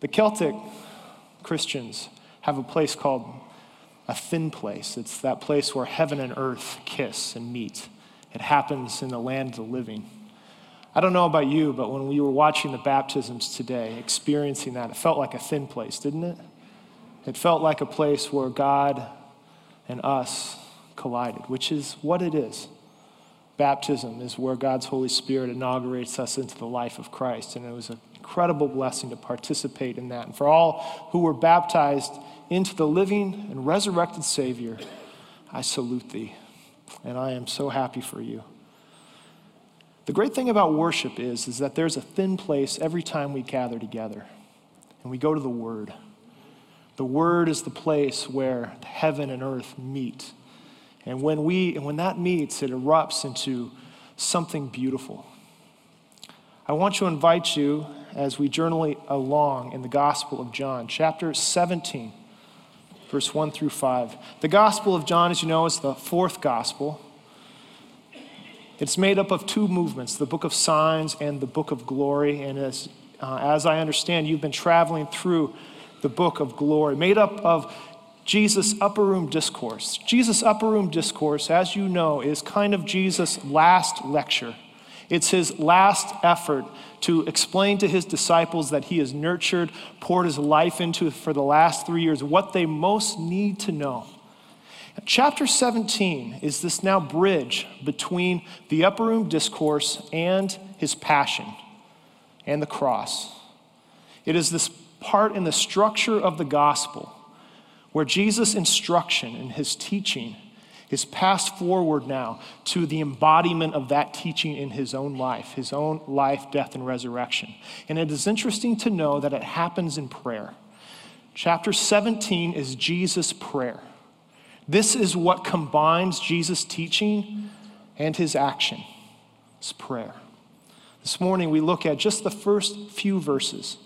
The Celtic Christians have a place called a thin place. It's that place where heaven and earth kiss and meet. It happens in the land of the living. I don't know about you, but when we were watching the baptisms today, experiencing that, it felt like a thin place, didn't it? It felt like a place where God and us collided, which is what it is. Baptism is where God's Holy Spirit inaugurates us into the life of Christ, and it was an incredible blessing to participate in that. And for all who were baptized into the living and resurrected Savior, I salute thee, and I am so happy for you. The great thing about worship is, is that there's a thin place every time we gather together, and we go to the Word. The Word is the place where heaven and earth meet. And when, we, and when that meets, it erupts into something beautiful. I want to invite you as we journey along in the Gospel of John, chapter 17, verse 1 through 5. The Gospel of John, as you know, is the fourth Gospel. It's made up of two movements, the book of signs and the book of glory. And as, uh, as I understand, you've been traveling through the book of glory, made up of Jesus' upper room discourse. Jesus' upper room discourse, as you know, is kind of Jesus' last lecture. It's his last effort to explain to his disciples that he has nurtured, poured his life into for the last three years, what they most need to know. Chapter 17 is this now bridge between the upper room discourse and his passion and the cross. It is this part in the structure of the gospel where Jesus' instruction and his teaching is passed forward now to the embodiment of that teaching in his own life, his own life, death, and resurrection. And it is interesting to know that it happens in prayer. Chapter 17 is Jesus' prayer. This is what combines Jesus' teaching and his action. It's prayer. This morning we look at just the first few verses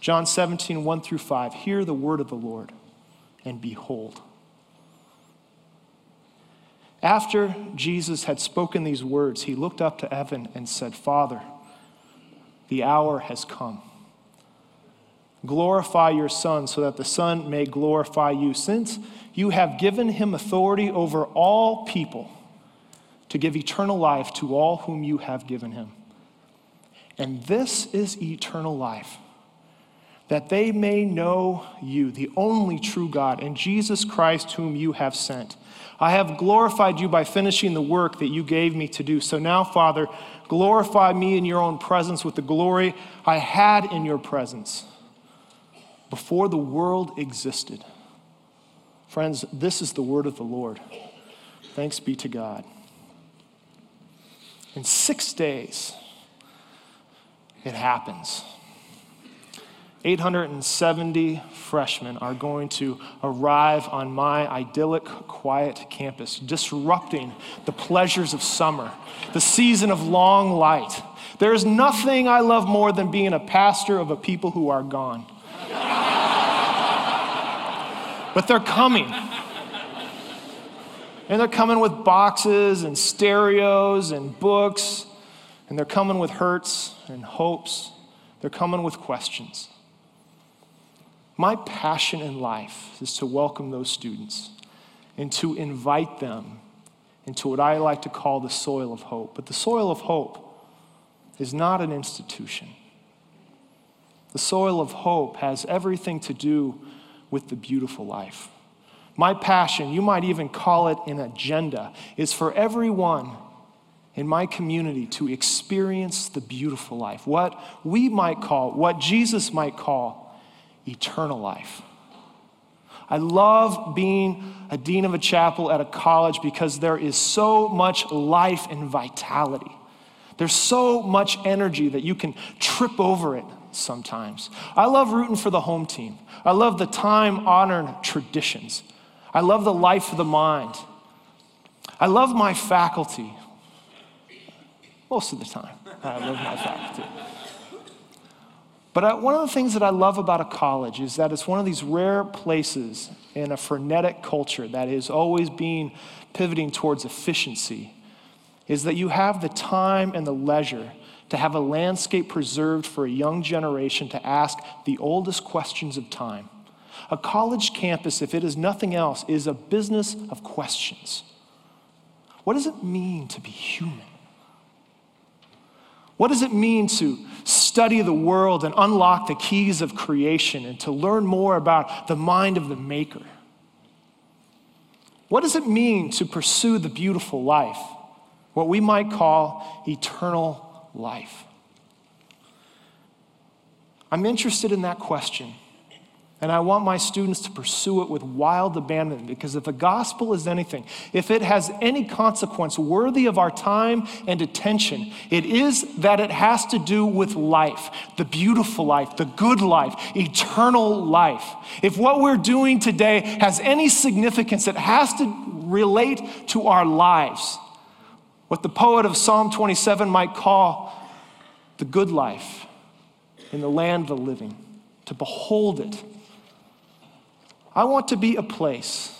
John 17, 1 through 5. Hear the word of the Lord, and behold. After Jesus had spoken these words, he looked up to heaven and said, Father, the hour has come. Glorify your Son so that the Son may glorify you, since you have given him authority over all people to give eternal life to all whom you have given him. And this is eternal life that they may know you, the only true God, and Jesus Christ, whom you have sent. I have glorified you by finishing the work that you gave me to do. So now, Father, glorify me in your own presence with the glory I had in your presence before the world existed. Friends, this is the word of the Lord. Thanks be to God. In six days, it happens. 870 freshmen are going to arrive on my idyllic, quiet campus, disrupting the pleasures of summer, the season of long light. There is nothing I love more than being a pastor of a people who are gone. but they're coming. And they're coming with boxes and stereos and books, and they're coming with hurts and hopes. They're coming with questions. My passion in life is to welcome those students and to invite them into what I like to call the soil of hope. But the soil of hope is not an institution. The soil of hope has everything to do with the beautiful life. My passion, you might even call it an agenda, is for everyone in my community to experience the beautiful life. What we might call, what Jesus might call, eternal life. I love being a dean of a chapel at a college because there is so much life and vitality. There's so much energy that you can trip over it sometimes. I love rooting for the home team. I love the time honored traditions. I love the life of the mind. I love my faculty. Most of the time, I love my faculty. But I, one of the things that I love about a college is that it's one of these rare places in a frenetic culture that is always being pivoting towards efficiency, is that you have the time and the leisure to have a landscape preserved for a young generation to ask the oldest questions of time. A college campus, if it is nothing else, is a business of questions. What does it mean to be human? What does it mean to study the world and unlock the keys of creation and to learn more about the mind of the Maker? What does it mean to pursue the beautiful life, what we might call eternal life? I'm interested in that question. And I want my students to pursue it with wild abandon because if the gospel is anything, if it has any consequence worthy of our time and attention, it is that it has to do with life, the beautiful life, the good life, eternal life. If what we're doing today has any significance, it has to relate to our lives. What the poet of Psalm 27 might call the good life in the land of the living, to behold it I want to be a place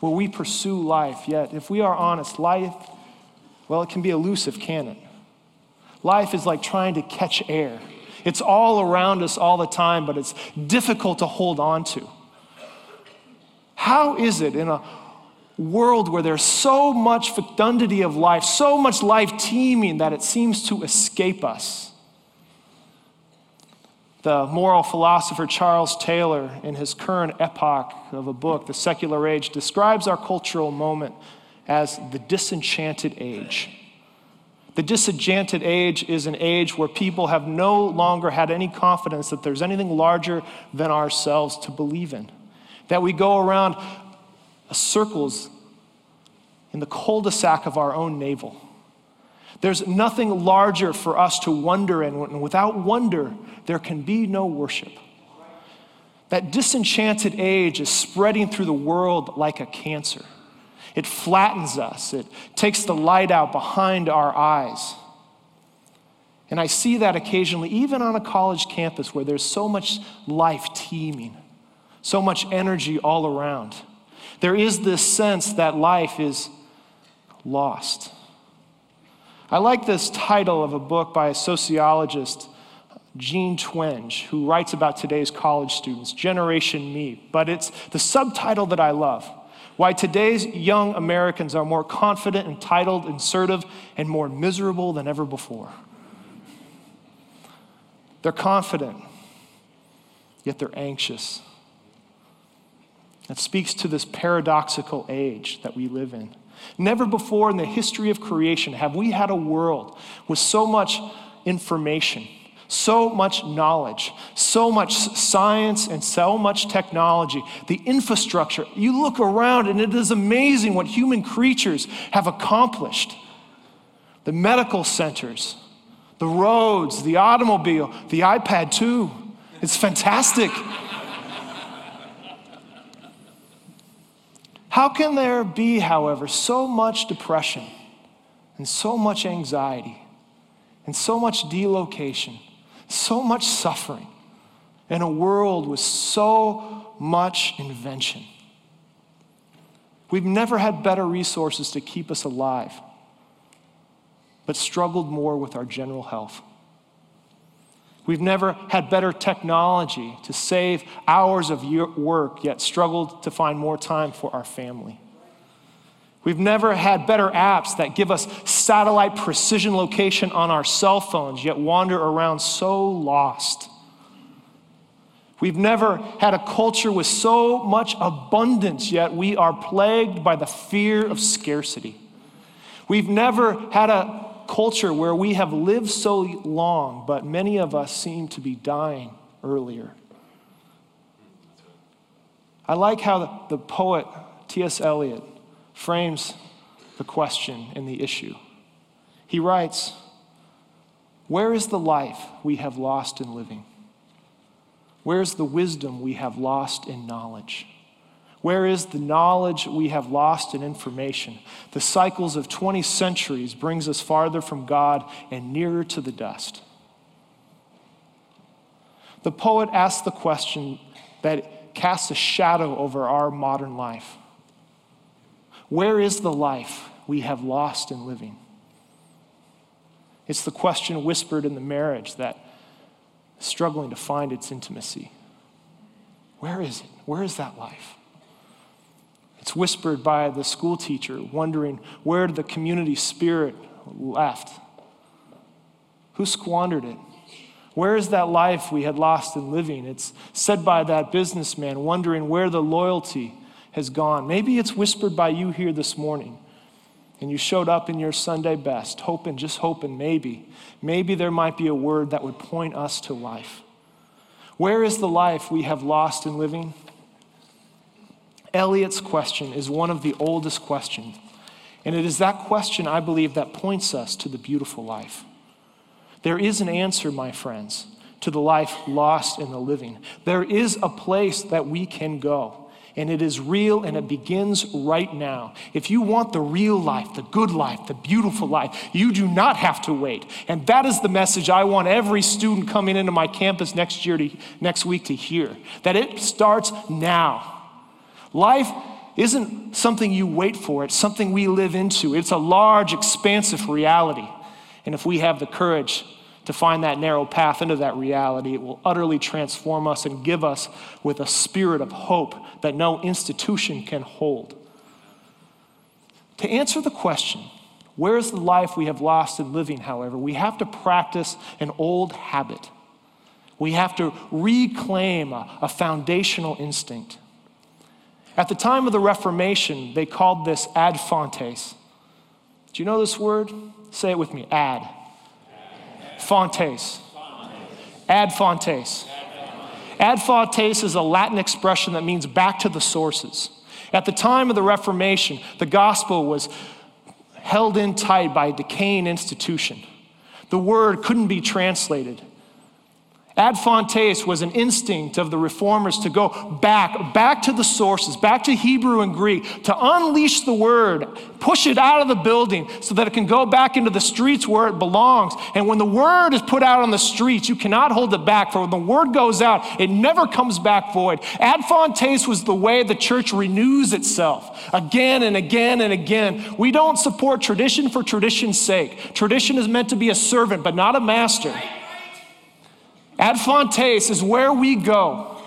where we pursue life, yet, if we are honest, life, well, it can be elusive, can it? Life is like trying to catch air. It's all around us all the time, but it's difficult to hold on to. How is it in a world where there's so much fecundity of life, so much life teeming that it seems to escape us? The moral philosopher Charles Taylor, in his current epoch of a book, The Secular Age, describes our cultural moment as the disenchanted age. The disenchanted age is an age where people have no longer had any confidence that there's anything larger than ourselves to believe in. That we go around circles in the cul de sac of our own navel. There's nothing larger for us to wonder in, and without wonder, there can be no worship. That disenchanted age is spreading through the world like a cancer. It flattens us, it takes the light out behind our eyes. And I see that occasionally, even on a college campus where there's so much life teeming, so much energy all around. There is this sense that life is lost. I like this title of a book by a sociologist, Jean Twenge, who writes about today's college students, Generation Me. But it's the subtitle that I love Why Today's Young Americans Are More Confident, Entitled, Assertive, and More Miserable Than Ever Before. They're confident, yet they're anxious. That speaks to this paradoxical age that we live in. Never before in the history of creation have we had a world with so much information, so much knowledge, so much science, and so much technology. The infrastructure, you look around and it is amazing what human creatures have accomplished. The medical centers, the roads, the automobile, the iPad, too. It's fantastic. How can there be, however, so much depression and so much anxiety and so much delocation, so much suffering in a world with so much invention? We've never had better resources to keep us alive, but struggled more with our general health. We've never had better technology to save hours of work, yet struggled to find more time for our family. We've never had better apps that give us satellite precision location on our cell phones, yet wander around so lost. We've never had a culture with so much abundance, yet we are plagued by the fear of scarcity. We've never had a culture where we have lived so long, but many of us seem to be dying earlier. I like how the poet T.S. Eliot frames the question and the issue. He writes, Where is the life we have lost in living? Where is the wisdom we have lost in knowledge? Where is the knowledge we have lost in information? The cycles of 20 centuries brings us farther from God and nearer to the dust. The poet asks the question that casts a shadow over our modern life. Where is the life we have lost in living? It's the question whispered in the marriage that struggling to find its intimacy. Where is it? Where is that life? It's whispered by the school teacher, wondering where the community spirit left. Who squandered it? Where is that life we had lost in living? It's said by that businessman, wondering where the loyalty has gone. Maybe it's whispered by you here this morning, and you showed up in your Sunday best, hoping, just hoping, maybe, maybe there might be a word that would point us to life. Where is the life we have lost in living? Eliot's question is one of the oldest questions. And it is that question, I believe, that points us to the beautiful life. There is an answer, my friends, to the life lost in the living. There is a place that we can go and it is real and it begins right now. If you want the real life, the good life, the beautiful life, you do not have to wait. And that is the message I want every student coming into my campus next year to next week to hear. That it starts now. Life isn't something you wait for, it's something we live into. It's a large, expansive reality. And if we have the courage to find that narrow path into that reality, it will utterly transform us and give us with a spirit of hope that no institution can hold. To answer the question, where is the life we have lost in living, however, we have to practice an old habit. We have to reclaim a, a foundational instinct. At the time of the Reformation, they called this ad fontes. Do you know this word? Say it with me ad fontes. Ad fontes. Ad fontes is a Latin expression that means back to the sources. At the time of the Reformation, the gospel was held in tight by a decaying institution. The word couldn't be translated. Ad fontes was an instinct of the reformers to go back, back to the sources, back to Hebrew and Greek, to unleash the word, push it out of the building so that it can go back into the streets where it belongs. And when the word is put out on the streets, you cannot hold it back, for when the word goes out, it never comes back void. Ad fontes was the way the church renews itself again and again and again. We don't support tradition for tradition's sake. Tradition is meant to be a servant, but not a master. Ad fontes is where we go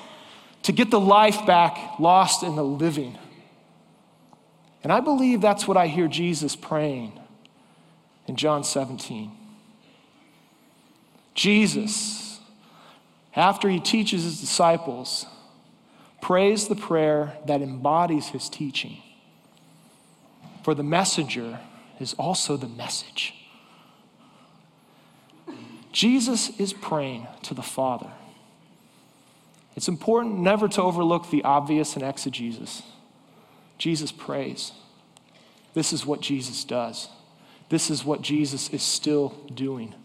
to get the life back lost in the living. And I believe that's what I hear Jesus praying in John 17. Jesus, after he teaches his disciples, prays the prayer that embodies his teaching. For the messenger is also the message. Jesus is praying to the Father. It's important never to overlook the obvious in exegesis. Jesus prays. This is what Jesus does. This is what Jesus is still doing.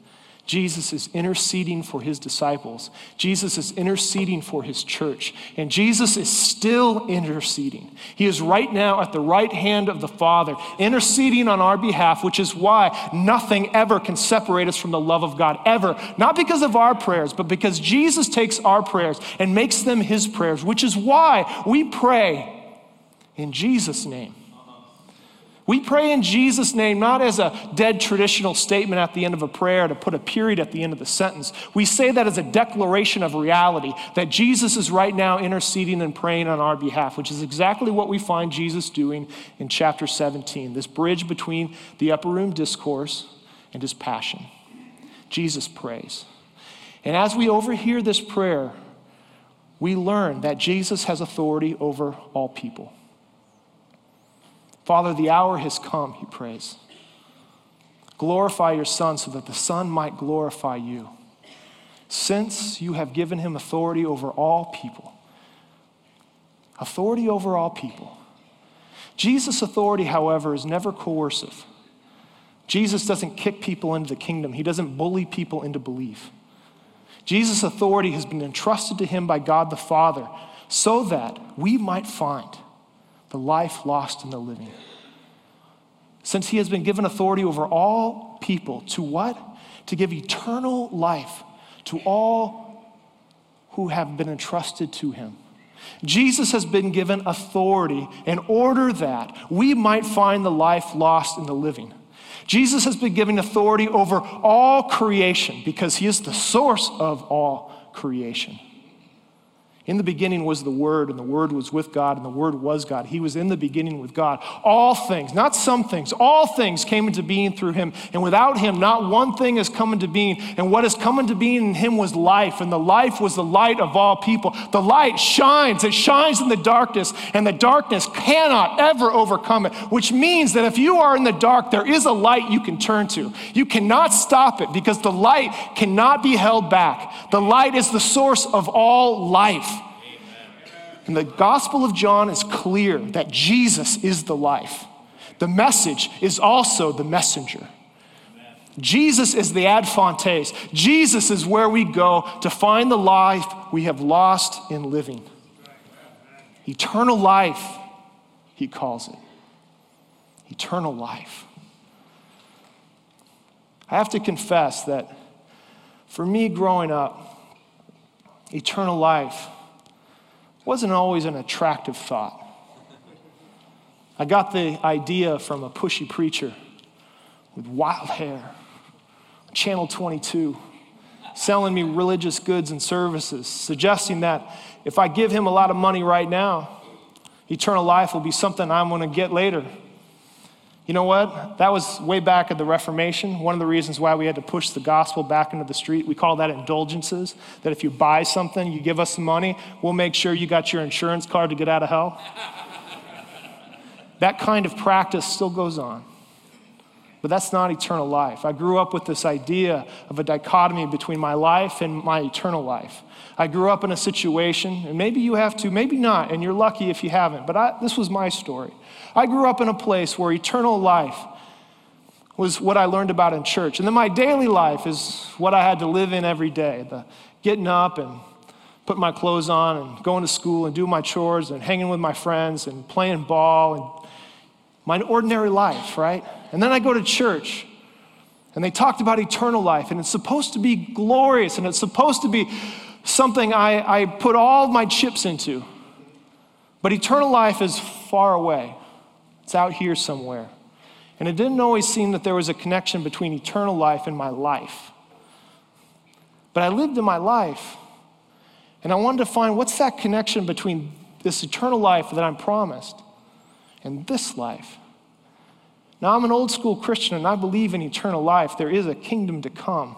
Jesus is interceding for his disciples. Jesus is interceding for his church. And Jesus is still interceding. He is right now at the right hand of the Father, interceding on our behalf, which is why nothing ever can separate us from the love of God, ever. Not because of our prayers, but because Jesus takes our prayers and makes them his prayers, which is why we pray in Jesus' name. We pray in Jesus' name not as a dead traditional statement at the end of a prayer to put a period at the end of the sentence. We say that as a declaration of reality that Jesus is right now interceding and praying on our behalf, which is exactly what we find Jesus doing in chapter 17, this bridge between the upper room discourse and his passion. Jesus prays. And as we overhear this prayer, we learn that Jesus has authority over all people. Father, the hour has come, he prays. Glorify your Son so that the Son might glorify you. Since you have given him authority over all people, authority over all people. Jesus' authority, however, is never coercive. Jesus doesn't kick people into the kingdom, he doesn't bully people into belief. Jesus' authority has been entrusted to him by God the Father so that we might find the life lost in the living. Since he has been given authority over all people, to what? To give eternal life to all who have been entrusted to him. Jesus has been given authority in order that we might find the life lost in the living. Jesus has been given authority over all creation because he is the source of all creation. In the beginning was the Word, and the Word was with God, and the Word was God. He was in the beginning with God. All things, not some things, all things came into being through Him. And without Him, not one thing has come into being. And what has come into being in Him was life, and the life was the light of all people. The light shines, it shines in the darkness, and the darkness cannot ever overcome it, which means that if you are in the dark, there is a light you can turn to. You cannot stop it because the light cannot be held back. The light is the source of all life. And the Gospel of John is clear that Jesus is the life. The message is also the messenger. Jesus is the ad fontes. Jesus is where we go to find the life we have lost in living. Eternal life, he calls it. Eternal life. I have to confess that for me growing up, eternal life wasn't always an attractive thought. I got the idea from a pushy preacher with wild hair, Channel 22, selling me religious goods and services, suggesting that if I give him a lot of money right now, eternal life will be something I'm going to get later. You know what? That was way back at the Reformation. One of the reasons why we had to push the gospel back into the street. We call that indulgences. That if you buy something, you give us some money, we'll make sure you got your insurance card to get out of hell. that kind of practice still goes on. But that's not eternal life. I grew up with this idea of a dichotomy between my life and my eternal life. I grew up in a situation, and maybe you have to, maybe not, and you're lucky if you haven't, but I, this was my story. I grew up in a place where eternal life was what I learned about in church. And then my daily life is what I had to live in every day the getting up and putting my clothes on and going to school and doing my chores and hanging with my friends and playing ball and my ordinary life, right? And then I go to church and they talked about eternal life and it's supposed to be glorious and it's supposed to be something I, I put all my chips into. But eternal life is far away. It's out here somewhere. And it didn't always seem that there was a connection between eternal life and my life. But I lived in my life, and I wanted to find what's that connection between this eternal life that I'm promised and this life. Now, I'm an old school Christian and I believe in eternal life. There is a kingdom to come.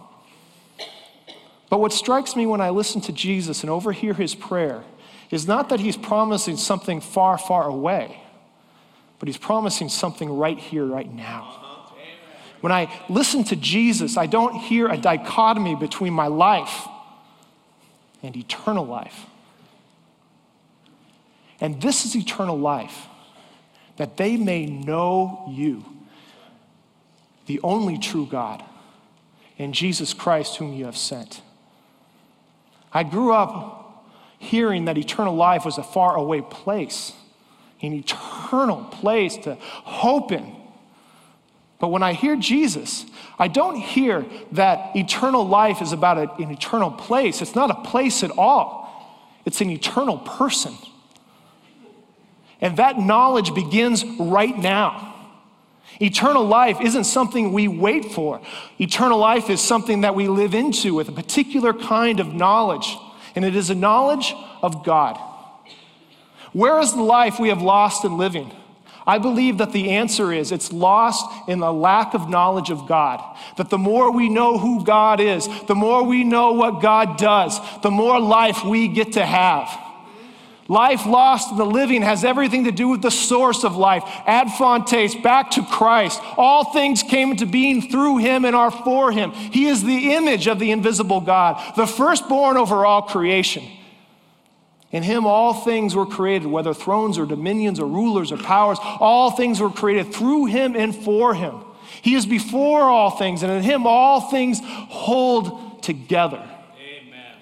But what strikes me when I listen to Jesus and overhear his prayer is not that he's promising something far, far away but he's promising something right here, right now. When I listen to Jesus, I don't hear a dichotomy between my life and eternal life. And this is eternal life, that they may know you, the only true God, and Jesus Christ, whom you have sent. I grew up hearing that eternal life was a far away place an eternal place to hope in. But when I hear Jesus, I don't hear that eternal life is about an eternal place. It's not a place at all, it's an eternal person. And that knowledge begins right now. Eternal life isn't something we wait for. Eternal life is something that we live into with a particular kind of knowledge, and it is a knowledge of God. Where is the life we have lost in living? I believe that the answer is it's lost in the lack of knowledge of God. That the more we know who God is, the more we know what God does, the more life we get to have. Life lost in the living has everything to do with the source of life. Ad fontes, back to Christ. All things came into being through him and are for him. He is the image of the invisible God, the firstborn over all creation. In him, all things were created, whether thrones or dominions or rulers or powers, all things were created through him and for him. He is before all things, and in him, all things hold together. Amen.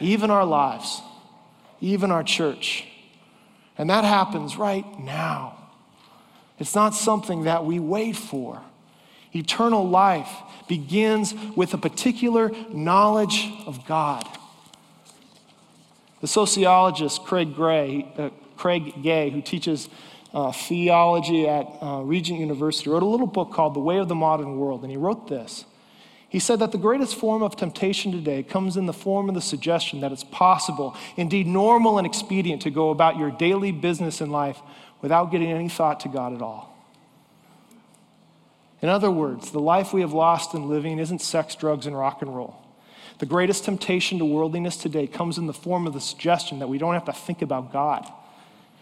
Even our lives, even our church. And that happens right now. It's not something that we wait for. Eternal life begins with a particular knowledge of God. The sociologist Craig, Gray, uh, Craig Gay, who teaches uh, theology at uh, Regent University, wrote a little book called The Way of the Modern World. And he wrote this He said that the greatest form of temptation today comes in the form of the suggestion that it's possible, indeed normal and expedient, to go about your daily business in life without getting any thought to God at all. In other words, the life we have lost in living isn't sex, drugs, and rock and roll. The greatest temptation to worldliness today comes in the form of the suggestion that we don't have to think about God,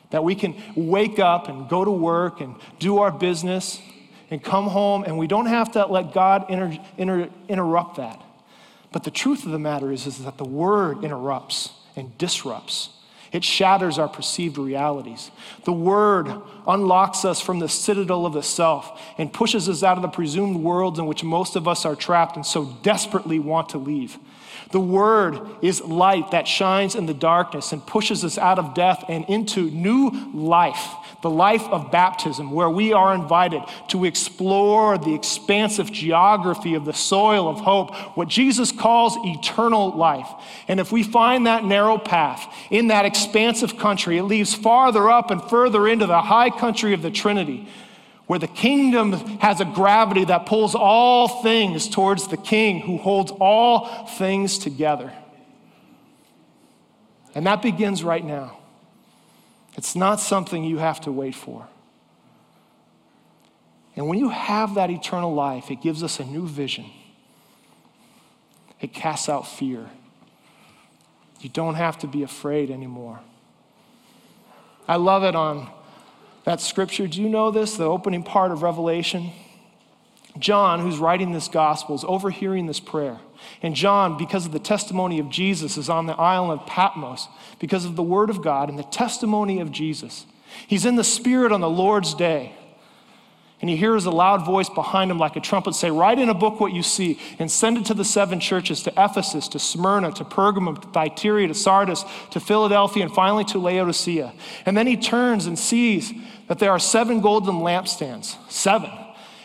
that we can wake up and go to work and do our business and come home, and we don't have to let God inter, inter, interrupt that. But the truth of the matter is, is that the Word interrupts and disrupts. It shatters our perceived realities. The Word unlocks us from the citadel of the self and pushes us out of the presumed worlds in which most of us are trapped and so desperately want to leave. The Word is light that shines in the darkness and pushes us out of death and into new life the life of baptism, where we are invited to explore the expansive geography of the soil of hope, what Jesus calls eternal life. And if we find that narrow path in that expansive country, it leads farther up and further into the high country of the Trinity, where the kingdom has a gravity that pulls all things towards the King who holds all things together. And that begins right now. It's not something you have to wait for. And when you have that eternal life, it gives us a new vision. It casts out fear. You don't have to be afraid anymore. I love it on that scripture. Do you know this? The opening part of Revelation. John, who's writing this gospel, is overhearing this prayer. And John, because of the testimony of Jesus, is on the island of Patmos because of the word of God and the testimony of Jesus. He's in the Spirit on the Lord's day. And he hears a loud voice behind him like a trumpet say, Write in a book what you see and send it to the seven churches to Ephesus, to Smyrna, to Pergamum, to Thyatira, to Sardis, to Philadelphia, and finally to Laodicea. And then he turns and sees that there are seven golden lampstands. Seven.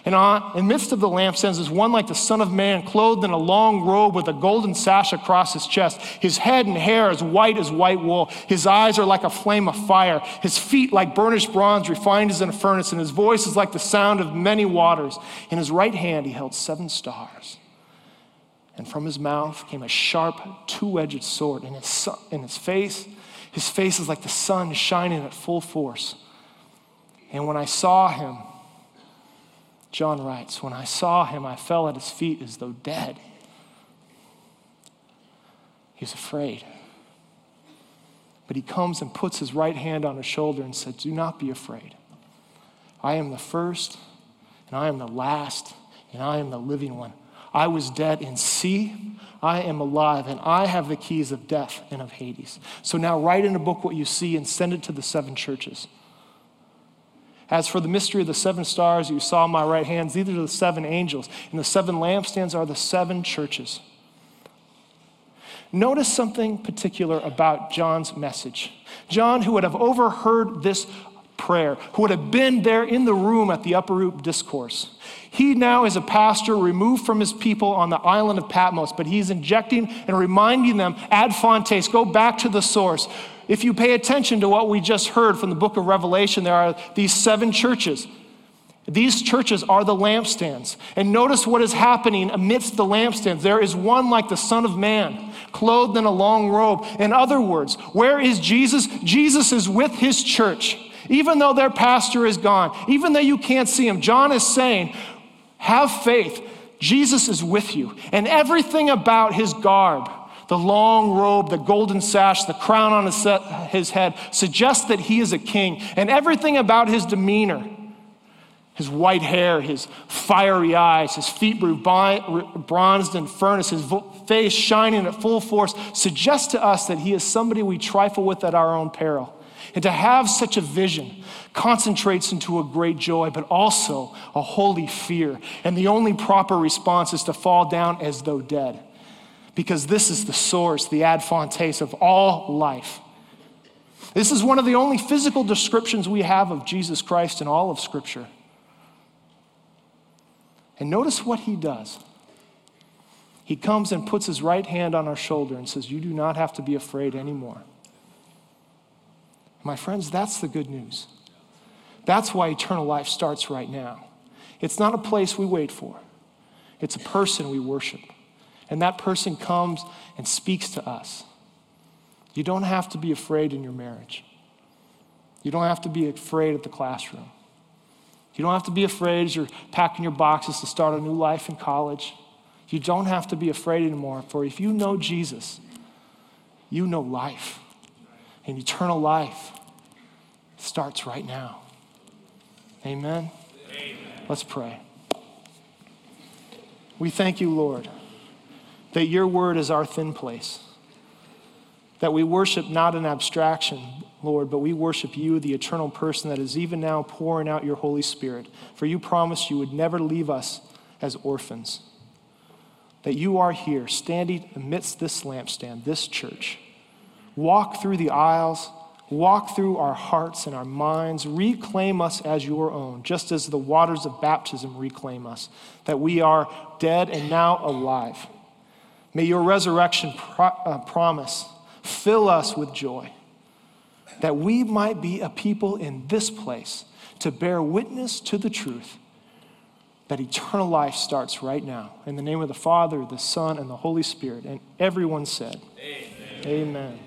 And on, in the midst of the lampstands is one like the Son of Man, clothed in a long robe with a golden sash across his chest. His head and hair as white as white wool. His eyes are like a flame of fire. His feet like burnished bronze refined as in a furnace. And his voice is like the sound of many waters. In his right hand he held seven stars. And from his mouth came a sharp, two edged sword. In his, in his face, his face is like the sun shining at full force. And when I saw him, John writes, When I saw him, I fell at his feet as though dead. He's afraid. But he comes and puts his right hand on his shoulder and said, Do not be afraid. I am the first, and I am the last, and I am the living one. I was dead, and see, I am alive, and I have the keys of death and of Hades. So now write in a book what you see and send it to the seven churches. As for the mystery of the seven stars you saw in my right hand, these are the seven angels, and the seven lampstands are the seven churches. Notice something particular about John's message. John, who would have overheard this prayer, who would have been there in the room at the upper room discourse, he now is a pastor removed from his people on the island of Patmos, but he's injecting and reminding them, ad fontes, go back to the source. If you pay attention to what we just heard from the book of Revelation, there are these seven churches. These churches are the lampstands. And notice what is happening amidst the lampstands. There is one like the Son of Man, clothed in a long robe. In other words, where is Jesus? Jesus is with his church. Even though their pastor is gone, even though you can't see him, John is saying, have faith. Jesus is with you. And everything about his garb, the long robe, the golden sash, the crown on his, his head suggests that he is a king. And everything about his demeanor, his white hair, his fiery eyes, his feet bronzed in furnace, his face shining at full force, suggests to us that he is somebody we trifle with at our own peril. And to have such a vision concentrates into a great joy, but also a holy fear. And the only proper response is to fall down as though dead. Because this is the source, the ad fontes of all life. This is one of the only physical descriptions we have of Jesus Christ in all of Scripture. And notice what he does. He comes and puts his right hand on our shoulder and says, You do not have to be afraid anymore. My friends, that's the good news. That's why eternal life starts right now. It's not a place we wait for, it's a person we worship. And that person comes and speaks to us. You don't have to be afraid in your marriage. You don't have to be afraid at the classroom. You don't have to be afraid as you're packing your boxes to start a new life in college. You don't have to be afraid anymore, for if you know Jesus, you know life. And eternal life starts right now. Amen? Amen. Let's pray. We thank you, Lord, that your word is our thin place, that we worship not an abstraction, Lord, but we worship you, the eternal person that is even now pouring out your Holy Spirit. For you promised you would never leave us as orphans, that you are here standing amidst this lampstand, this church. Walk through the aisles, walk through our hearts and our minds, reclaim us as your own, just as the waters of baptism reclaim us, that we are dead and now alive. May your resurrection pro- uh, promise fill us with joy that we might be a people in this place to bear witness to the truth that eternal life starts right now. In the name of the Father, the Son, and the Holy Spirit. And everyone said, Amen. Amen.